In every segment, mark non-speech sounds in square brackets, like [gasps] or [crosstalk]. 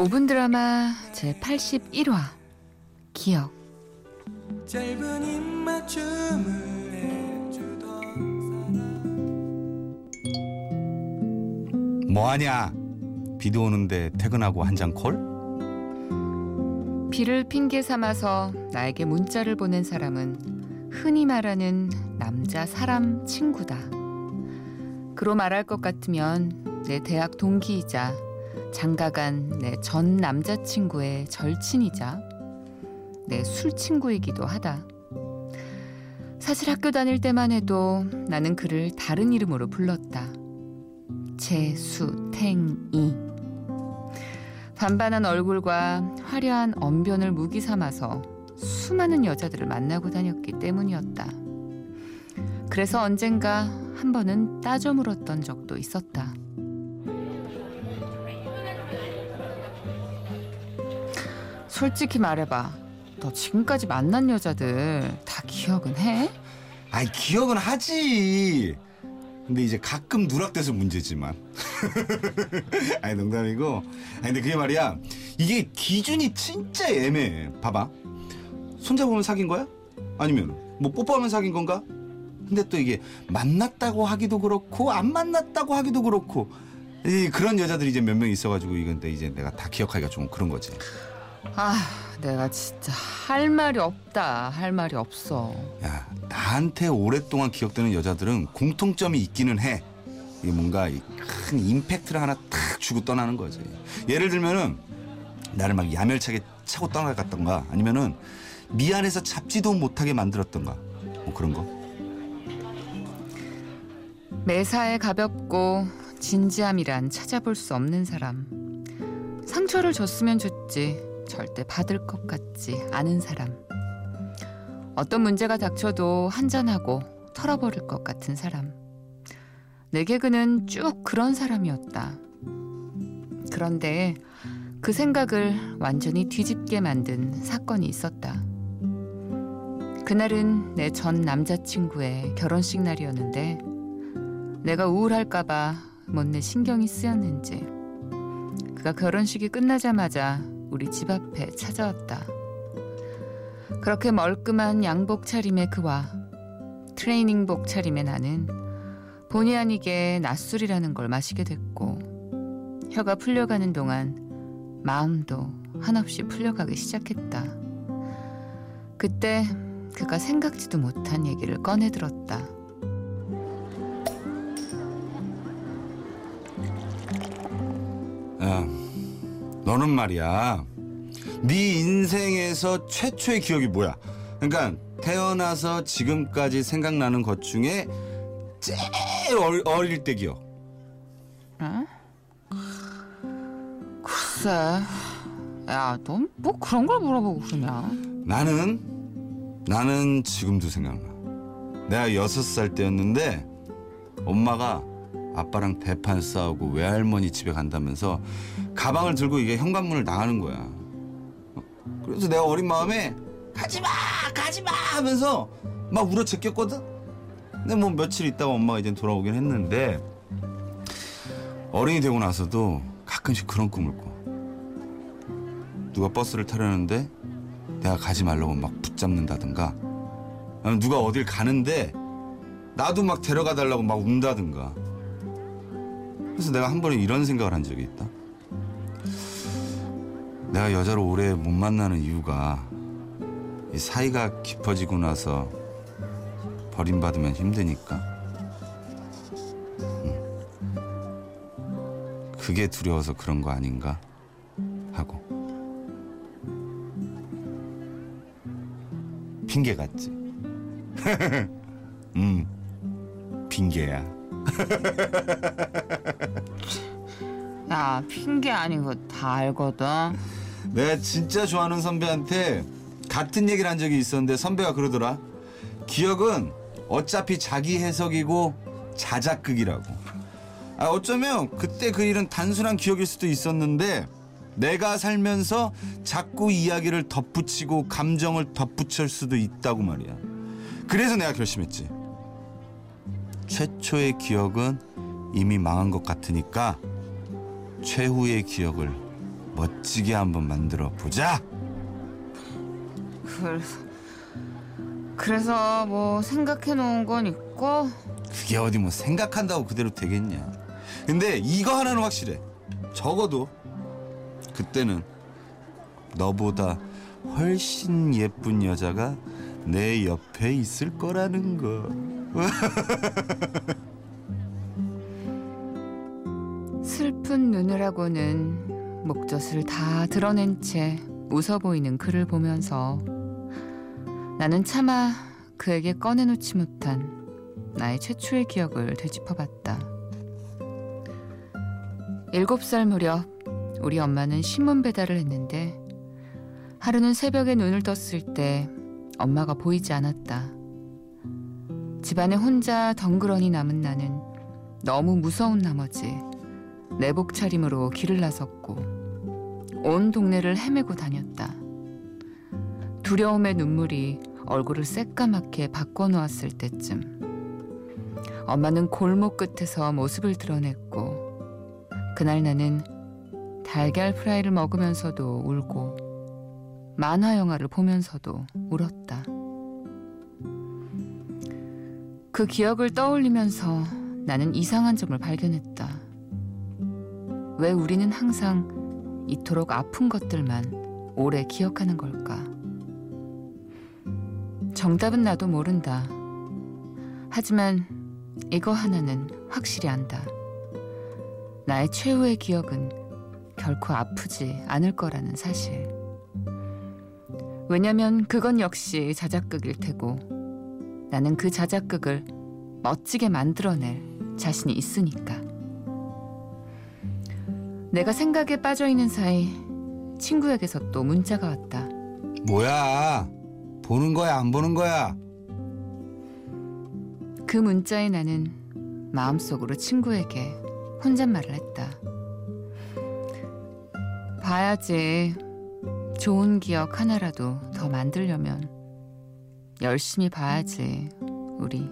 5분 드라마 제 81화 기억 짧은 입맞춤을 해주던 뭐하냐? 비도 오는데 퇴근하고 한 잔 콜? 비를 핑계 삼아서 나에게 문자를 보낸 사람은 흔히 말하는 남자 사람 친구다. 그로 말할 것 같으면 내 대학 동기이자 장가간 내 전 남자친구의 절친이자 내 술 친구이기도 하다. 사실 학교 다닐 때만 해도 나는 그를 다른 이름으로 불렀다. 재수탱이. 반반한 얼굴과 화려한 언변을 무기 삼아서 수많은 여자들을 만나고 다녔기 때문이었다. 그래서 언젠가 한 번은 따져 물었던 적도 있었다. 솔직히 말해봐. 너 지금까지 만난 여자들 다 기억은 해? 아이 기억은 하지. 근데 이제 가끔 누락돼서 문제지만. [laughs] 아니 농담이고. 아니 근데 그게 말이야. 이게 기준이 진짜 애매해. 봐봐. 손잡으면 사귄 거야? 아니면 뭐 뽀뽀하면 사귄 건가? 근데 또 이게 만났다고 하기도 그렇고 안 만났다고 하기도 그렇고 이 그런 여자들이 이제 몇 명 있어가지고 이건 데 이제 내가 다 기억하기가 좀 그런 거지. 아, 내가 진짜 할 말이 없다. 할 말이 없어. 야, 나한테 오랫동안 기억되는 여자들은 공통점이 있기는 해. 이게 뭔가 이큰 임팩트를 하나 탁 주고 떠나는 거지. 예를 들면은 나를 막 야멸차게 차고 떠나갔던가 아니면은 미안해서 잡지도 못하게 만들었던가 뭐 그런 거. 매사에 가볍고 진지함이란 찾아볼 수 없는 사람. 상처를 줬으면 줬지. 절대 받을 것 같지 않은 사람. 어떤 문제가 닥쳐도 한잔하고 털어버릴 것 같은 사람. 내게 그는 쭉 그런 사람이었다. 그런데 그 생각을 완전히 뒤집게 만든 사건이 있었다. 그날은 내 전 남자친구의 결혼식 날이었는데 내가 우울할까봐 못내 신경이 쓰였는지 그가 결혼식이 끝나자마자 우리 집 앞에 찾아왔다. 그렇게 멀끔한 양복 차림의 그와 트레이닝복 차림의 나는 본의 아니게 낮술이라는 걸 마시게 됐고 혀가 풀려가는 동안 마음도 한없이 풀려가기 시작했다. 그때 그가 생각지도 못한 얘기를 꺼내들었다. 야, 너는 말이야. 네 인생에서 최초의 기억이 뭐야? 그러니까 태어나서 지금까지 생각나는 것 중에 제일 어리, 어릴 때 기억. 응? 글쎄, 야, 넌 뭐 그런 걸 물어보고 그러냐? 나는 나는 지금도 생각나. 내가 여섯 살 때였는데 엄마가 아빠랑 대판 싸우고 외할머니 집에 간다면서 가방을 들고 이게 현관문을 나가는 거야. 어? 그래서 내가 어린 마음에 가지마 가지마 하면서 막 울어 제꼈거든. 근데 뭐 며칠 있다가 엄마가 이제 돌아오긴 했는데 어른이 되고 나서도 가끔씩 그런 꿈을 꿔. 누가 버스를 타려는데 내가 가지 말라고 막 붙잡는다든가 누가 어딜 가는데 나도 막 데려가 달라고 막 운다든가 그래서 내가 한 번에 이런 생각을 한 적이 있다 내가 여자를 오래 못 만나는 이유가 이 사이가 깊어지고 나서 버림받으면 힘드니까 음. 그게 두려워서 그런 거 아닌가 하고 핑계 같지? [laughs] 음, 핑계야. [laughs] 야, 핑계 아닌 거 다 알거든. 내가 진짜 좋아하는 선배한테 같은 얘기를 한 적이 있었는데 선배가 그러더라. 기억은 어차피 자기 해석이고 자작극이라고. 아, 어쩌면 그때 그 일은 단순한 기억일 수도 있었는데 내가 살면서 자꾸 이야기를 덧붙이고 감정을 덧붙일 수도 있다고 말이야. 그래서 내가 결심했지. 최초의 기억은 이미 망한 것 같으니까 최후의 기억을 멋지게 한번 만들어 보자. 그, 그래서 뭐 생각해 놓은 건 있고 그게 어디 뭐 생각한다고 그대로 되겠냐. 근데 이거 하나는 확실해. 적어도 그때는 너보다 훨씬 예쁜 여자가 내 옆에 있을 거라는 거. [laughs] 슬픈 눈으라고는 목젖을 다 드러낸 채 웃어 보이는 그를 보면서 나는 차마 그에게 꺼내놓지 못한 나의 최초의 기억을 되짚어봤다. 일곱 살 무렵 우리 엄마는 신문 배달을 했는데 하루는 새벽에 눈을 떴을 때 엄마가 보이지 않았다. 집안에 혼자 덩그러니 남은 나는 너무 무서운 나머지 내복 차림으로 길을 나섰고 온 동네를 헤매고 다녔다. 두려움의 눈물이 얼굴을 새까맣게 바꿔놓았을 때쯤 엄마는 골목 끝에서 모습을 드러냈고 그날 나는 달걀 프라이를 먹으면서도 울고 만화 영화를 보면서도 울었다. 그 기억을 떠올리면서 나는 이상한 점을 발견했다. 왜 우리는 항상 이토록 아픈 것들만 오래 기억하는 걸까? 정답은 나도 모른다. 하지만 이거 하나는 확실히 안다. 나의 최후의 기억은 결코 아프지 않을 거라는 사실. 왜냐면 그건 역시 자작극일 테고 나는 그 자작극을 멋지게 만들어낼 자신이 있으니까. 내가 생각에 빠져 있는 사이 친구에게서 또 문자가 왔다. 뭐야? 보는 거야, 안 보는 거야? 그 문자에 나는 마음속으로 친구에게 혼잣말을 했다. 봐야지. 좋은 기억 하나라도 더 만들려면 열심히 봐야지, 우리.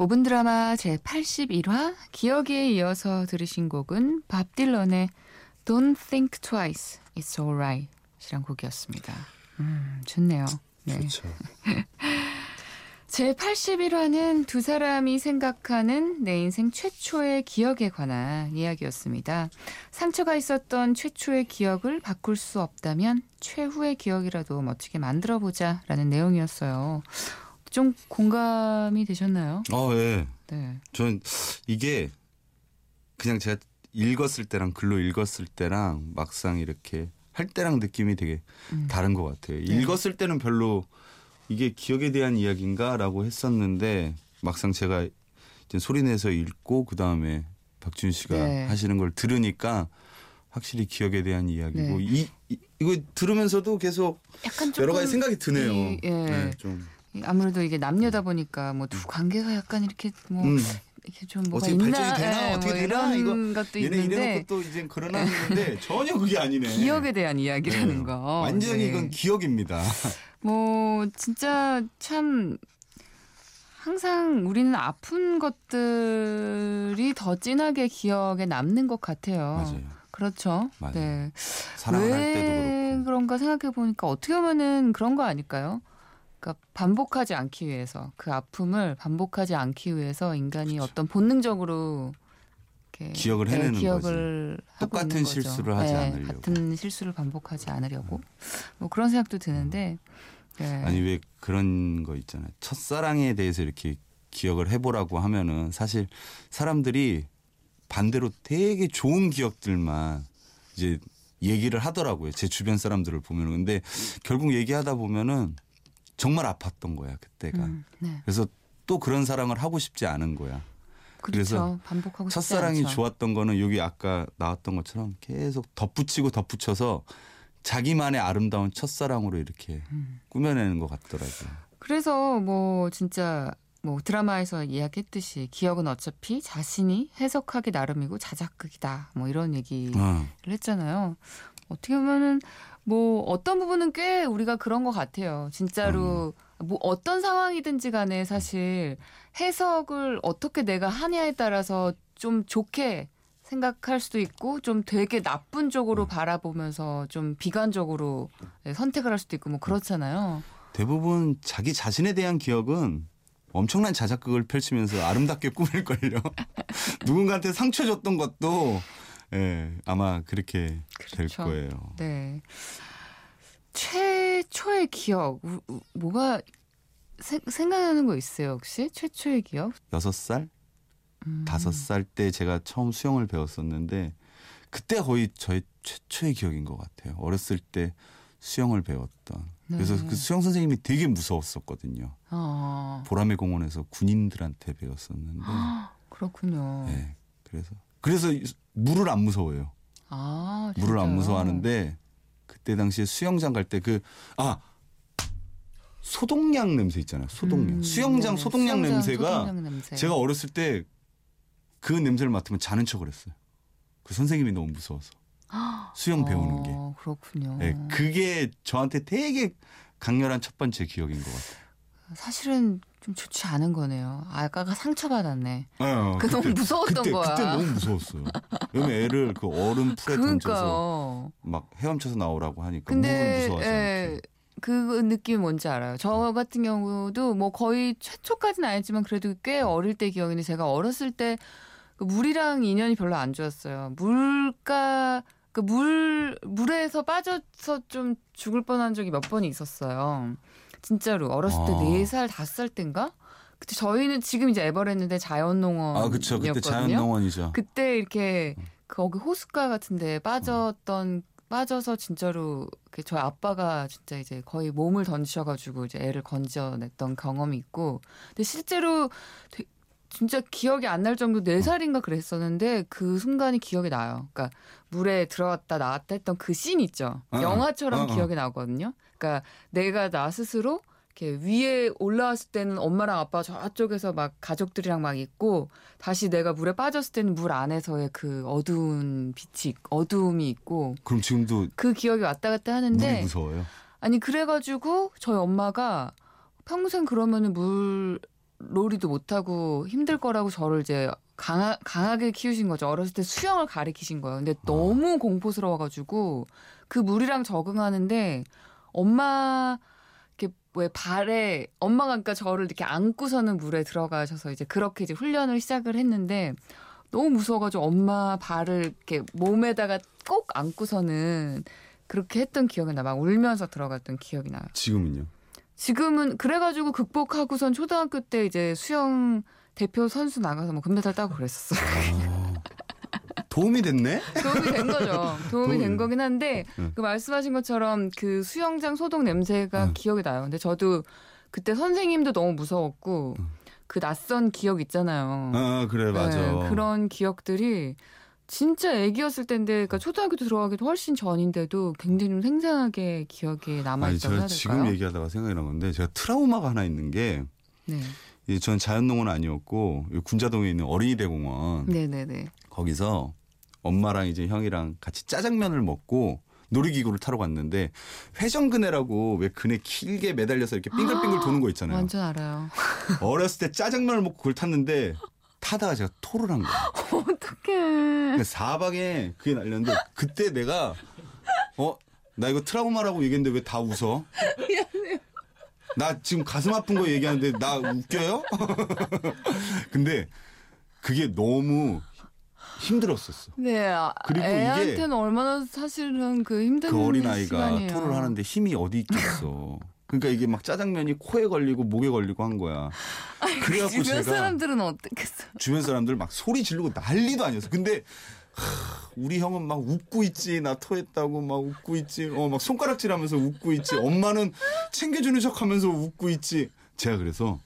5분 드라마 제 81화 기억에 이어서 들으신 곡은 밥 딜런의 Don't Think Twice, It's Alright 이란 곡이었습니다. 음, 좋네요. 네. 그렇죠. 제 81화는 두 사람이 생각하는 내 인생 최초의 기억에 관한 이야기였습니다. 상처가 있었던 최초의 기억을 바꿀 수 없다면 최후의 기억이라도 멋지게 만들어보자 라는 내용이었어요. 좀 공감이 되셨나요? 어, 예. 네. 전 이게 그냥 제가 읽었을 때랑 글로 읽었을 때랑 막상 이렇게 할 때랑 느낌이 되게 음. 다른 것 같아요. 읽었을 때는 별로 이게 기억에 대한 이야기인가라고 했었는데 막상 제가 이제 소리내서 읽고 그 다음에 박준 씨가 네. 하시는 걸 들으니까 확실히 기억에 대한 이야기고 네. 이, 이 이거 들으면서도 계속 여러 가지 생각이 드네요. 이- 예. 네, 좀 아무래도 이게 남녀다 보니까 뭐 두 관계가 약간 이렇게 뭐 음, 이렇게 좀 뭐가 어떻게 있나 발전이 되나 예, 어떻게 뭐 되나 이런 것도 얘네 있는데 이래놓고 또 이제 그러나는데 전혀 그게 아니네. 기억에 대한 이야기라는 네. 거 완전히 네. 이건 기억입니다. 뭐 진짜 참 항상 우리는 아픈 것들이 더 진하게 기억에 남는 것 같아요. 맞아요. 그렇죠. 맞아요. 네. 사랑을 할왜 때도 그렇고. 그런가 생각해 보니까 어떻게 보면은 그런 거 아닐까요? 그러니까 반복하지 않기 위해서 그 아픔을 반복하지 않기 위해서 인간이 그렇죠. 어떤 본능적으로 이렇게 기억을 네, 해내는 기억을 하고 똑같은. 실수를 하지 네, 않으려고. 음. 같은 실수를 반복하지 않으려고 뭐 그런 생각도 드는데 네. 아니 왜 그런 거 있잖아요. 첫사랑에 대해서 이렇게 기억을 해보라고 하면은 사실 사람들이 반대로 되게 좋은 기억들만 이제 얘기를 하더라고요. 제 주변 사람들을 보면은 근데 결국 얘기하다 보면은 정말 아팠던 거야 그때가. 음, 네. 그래서 또 그런 사랑을 하고 싶지 않은 거야. 그렇죠. 그래서 반복하고 첫사랑이. 좋았던 거는 여기 아까 나왔던 것처럼 계속 덧붙이고 덧붙여서 자기만의 아름다운 첫사랑으로 이렇게 음. 꾸며내는 것 같더라고요. 그래서 뭐 진짜 뭐 드라마에서 이야기했듯이 기억은 어차피 자신이 해석하기 나름이고 자작극이다. 뭐 이런 얘기를 어. 했잖아요. 어떻게 보면은 뭐 어떤 부분은 꽤 우리가 그런 것 같아요. 진짜로 뭐 어떤 상황이든지 간에 사실 해석을 어떻게 내가 하냐에 따라서 좀 좋게 생각할 수도 있고 좀 되게 나쁜 쪽으로 바라보면서 좀 비관적으로 네, 선택을 할 수도 있고 뭐 그렇잖아요. 대부분 자기 자신에 대한 기억은 엄청난 자작극을 펼치면서 아름답게 [laughs] 꾸밀걸요. [laughs] 누군가한테 상처 줬던 것도 예, 아마 그렇게 될 그렇죠. 거예요. 네. 최초의 기억 우- 우- 뭐가 세- 생각나는 거 있어요 혹시 최초의 기억? 여섯 살, 음. 다섯 살 때 제가 처음 수영을 배웠었는데 그때 거의 저의 최초의 기억인 것 같아요. 어렸을 때 수영을 배웠던. 그래서 네. 그 수영 선생님이 되게 무서웠었거든요. 어. 보라매 공원에서 군인들한테 배웠었는데. [gasps] 그렇군요. 네. 그래서 그래서 이- 물을 안 무서워해요. 아, 물을 안? 무서워하는데 그때 당시에 수영장 갈 때 그 아 소독약 냄새 있잖아요. 소독약. 음, 수영장 네. 소독약 수영장 냄새가 소독약 냄새. 제가 어렸을 때 그 냄새를 맡으면 자는 척을 했어요. 그 선생님이 너무 무서워서 수영 배우는 게. 어, 그렇군요. 네, 그게 저한테 되게 강렬한 첫 번째 기억인 것 같아요. 사실은 좀 좋지 않은 거네요. 아까가 상처받았네. 어, 그 너무 무서웠던 그때, 거야. 그때 너무 무서웠어요. 왜냐면 애를 그 얼음 풀에 던져서 그러니까요. 막 헤엄쳐서 나오라고 하니까 근데 물을 무서워하지 예. 그 느낌이 뭔지 알아요. 저 어. 같은 경우도 뭐 거의 최초까지는 아니지만 그래도 꽤 어릴 때 기억인데 제가 어렸을 때그 물이랑 인연이 별로 안 좋았어요. 물가 그 물 물에서 빠져서 좀 죽을 뻔한 적이 몇 번 있었어요. 진짜로 어렸을 때 아. 네살 다섯 살 때인가? 그때 저희는 지금 이제 에버랜드인데 자연농원이었거든요. 아 그쵸 그때 자연농원이죠. 그때 이렇게 거기 호숫가 같은데 빠졌던 빠져서 진짜로 이렇게 저희 아빠가 진짜 이제 거의 몸을 던지셔가지고 이제 애를 건져냈던 경험이 있고 근데 실제로 되- 진짜 기억이 안 날 정도 네 살인가 그랬었는데 그 순간이 기억이 나요. 그러니까 물에 들어갔다 나왔다 했던 그 씬 있죠. 어, 영화처럼 어, 어. 기억이 나거든요. 그러니까 내가 나 스스로 이렇게 위에 올라왔을 때는 엄마랑 아빠 저쪽에서 막 가족들이랑 막 있고 다시 내가 물에 빠졌을 때는 물 안에서의 그 어두운 빛이 있- 어두움이 있고 그럼 지금도 그 기억이 왔다 갔다 물이 하는데 무서워요. 아니 그래가지고 저희 엄마가 평생 그러면은 물 놀이도 못하고 힘들 거라고 저를 이제 강하, 강하게 키우신 거죠. 어렸을 때 수영을 가리키신 거예요. 근데 너무 공포스러워가지고 그 물이랑 적응하는데 엄마 이렇게 왜 발에 엄마가 그러니까 저를 이렇게 안고서는 물에 들어가셔서 이제 그렇게 이제 훈련을 시작을 했는데 너무 무서워가지고 엄마 발을 이렇게 몸에다가 꼭 안고서는 그렇게 했던 기억이 나. 막 울면서 들어갔던 기억이 나요. 지금은요? 지금은 그래가지고 극복하고선 초등학교 때 이제 수영 대표 선수 나가서 뭐 금메달 따고 그랬었어요. 도움이 됐네? 도움이 된 거죠. 도움이 된 도움이- 거긴 한데 응. 그 말씀하신 것처럼 그 수영장 소독 냄새가 응. 기억이 나요. 근데 저도 그때 선생님도 너무 무서웠고 그 낯선 기억 있잖아요. 아 그래 맞아. 네, 그런 기억들이 진짜 애기였을 때인데 그러니까 초등학교 들어가기도 훨씬 전인데도 굉장히 좀 생생하게 기억에 남아 아니 있다고 해야 될까요? 지금 얘기하다가 생각이 난 건데 제가 트라우마가 하나 있는 게 네. 이전 자연농원 아니었고 군자동에 있는 어린이대공원 네, 네, 네. 거기서 엄마랑 이제 형이랑 같이 짜장면을 먹고 놀이기구를 타러 갔는데 회전그네라고 왜 그네 길게 매달려서 이렇게 빙글빙글 도는 거 있잖아요. 완전 알아요. [laughs] 어렸을 때 짜장면을 먹고 그걸 탔는데 타다가 제가 토를 한 거예요. [laughs] 어떡해. 사방에 그게 날렸는데 그때 내가 어 나 이거 트라우마라고 얘기했는데 왜 다 웃어? 나 지금 가슴 아픈 거 얘기하는데 나 웃겨요? [laughs] 근데 그게 너무 힘들었었어. 네, 아, 그리고 애한테는 얼마나 사실은 그 힘든 그 어린 아이가 시간이에요. 토를 하는데 힘이 어디 있겠어. [laughs] 그러니까 이게 막 짜장면이 코에 걸리고 목에 걸리고 한 거야. 그래갖고 주변 사람들은 어떻겠어? 주변 사람들 막 소리 지르고 난리도 아니었어. 근데 하, 우리 형은 막 웃고 있지. 나 토했다고 막 웃고 있지. 어, 막 손가락질하면서 웃고 있지. 엄마는 챙겨주는 척하면서 웃고 있지. 제가 그래서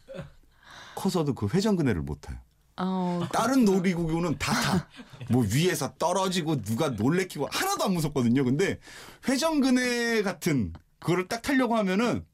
커서도 그 회전 그네를 못 타요. 아, 다른 놀이기구는 다 타. 뭐 위에서 떨어지고 누가 놀래키고 하나도 안 무섭거든요. 근데 회전그네 같은 그거를 딱 타려고 하면은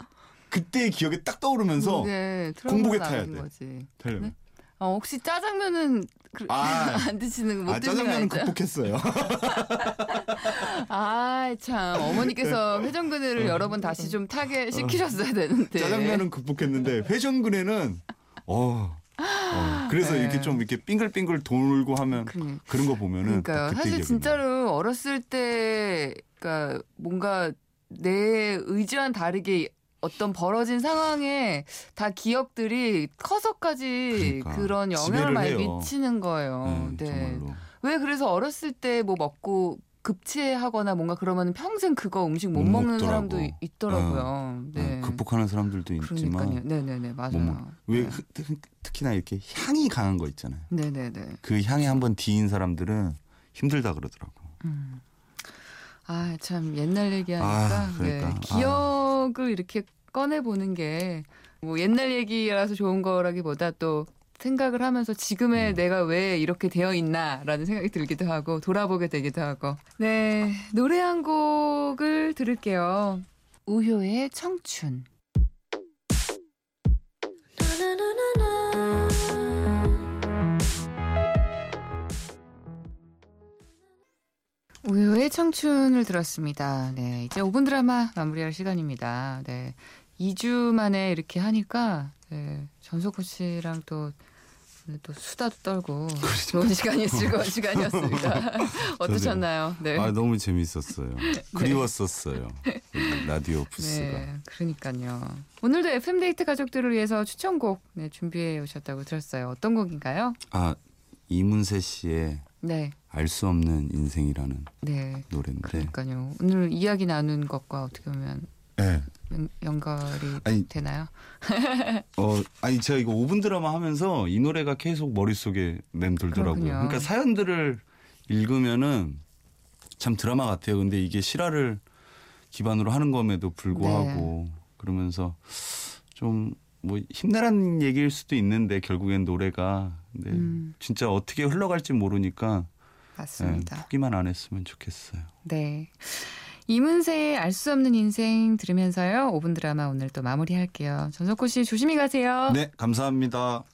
그때의 기억이 딱 떠오르면서 네, 공복에 타야 돼. 거지. 네? 어, 혹시 짜장면은 그, 아. [laughs] 안 드시는 못아 드시는 거 짜장면은 알죠? 극복했어요. [laughs] 아, 참 어머니께서 회전근을 여러 번 다시 좀 타게 시키셨어야 되는데. 네. 짜장면은 극복했는데 회전근에는 어, 어, 그래서 네. 이렇게 좀 이렇게 빙글빙글 돌고 하면 그러니- 그런 거 보면은 그러니까요. 사실 진짜로 어렸을 때, 그러니까 뭔가 내 의지와는 다르게 어떤 벌어진 상황에 다 기억들이 커서까지 그러니까. 그런 영향을 많이 해요. 미치는 거예요. 네, 네. 왜 그래서 어렸을 때 뭐 먹고 급체하거나 뭔가 그러면 평생 그거 음식 못, 못 먹는 먹더라고. 사람도 이- 있더라고요. 네, 네. 극복하는 사람들도 있지만 그러니까요. 네네네 맞아요. 뭐, 왜 네. 특- 특히나 이렇게 향이 강한 거 있잖아요. 네네네. 그 향에 한번 뒤인 사람들은 힘들다 그러더라고. 음. 아, 참 옛날 얘기하니까 아, 그러니까. 네, 기억을 이렇게 꺼내 보는 게 뭐 옛날 얘기라서 좋은 거라기보다 또 생각을 하면서 지금의 음. 내가 왜 이렇게 되어 있나라는 생각이 들기도 하고 돌아보게 되기도 하고. 네, 노래 한 곡을 들을게요. 우효의 청춘. 우효의 청춘을 들었습니다. 네, 이제 5분 드라마 마무리할 시간입니다. 네, 2주 만에 이렇게 하니까 네, 전소코 씨랑 또, 또 수다도 떨고 좋은 시간이 즐거운 [laughs] 시간이었습니다. 어떠셨나요? 네. 아 너무 재밌었어요. [laughs] 그리웠었어요. 이 라디오 부스가. 네, 그러니까요. 오늘도 FM 데이트 가족들을 위해서 추천곡 네, 준비해 오셨다고 들었어요. 어떤 곡인가요? 아 이문세 씨의 네, 알 수 없는 인생이라는 네, 노래인데. 그러니까요. 오늘 이야기 나눈 것과 어떻게 보면 네. 연, 연결이 아니 되나요? 어 아니 제가 이거 5분 드라마 하면서 이 노래가 계속 머릿속에 맴돌더라고요. 그렇군요. 그러니까 사연들을 읽으면은 참 드라마 같아요. 근데 이게 실화를 기반으로 하는 것에도 불구하고 네. 그러면서 좀 뭐 힘내라는 얘기일 수도 있는데 결국엔 노래가 근데 음. 진짜 어떻게 흘러갈지 모르니까 예, 맞습니다. 포기만 안 했으면 좋겠어요. 네. 이문세의 알 수 없는 인생 들으면서요. 5분 드라마 오늘 또 마무리할게요. 전석호 씨 조심히 가세요. 네, 감사합니다.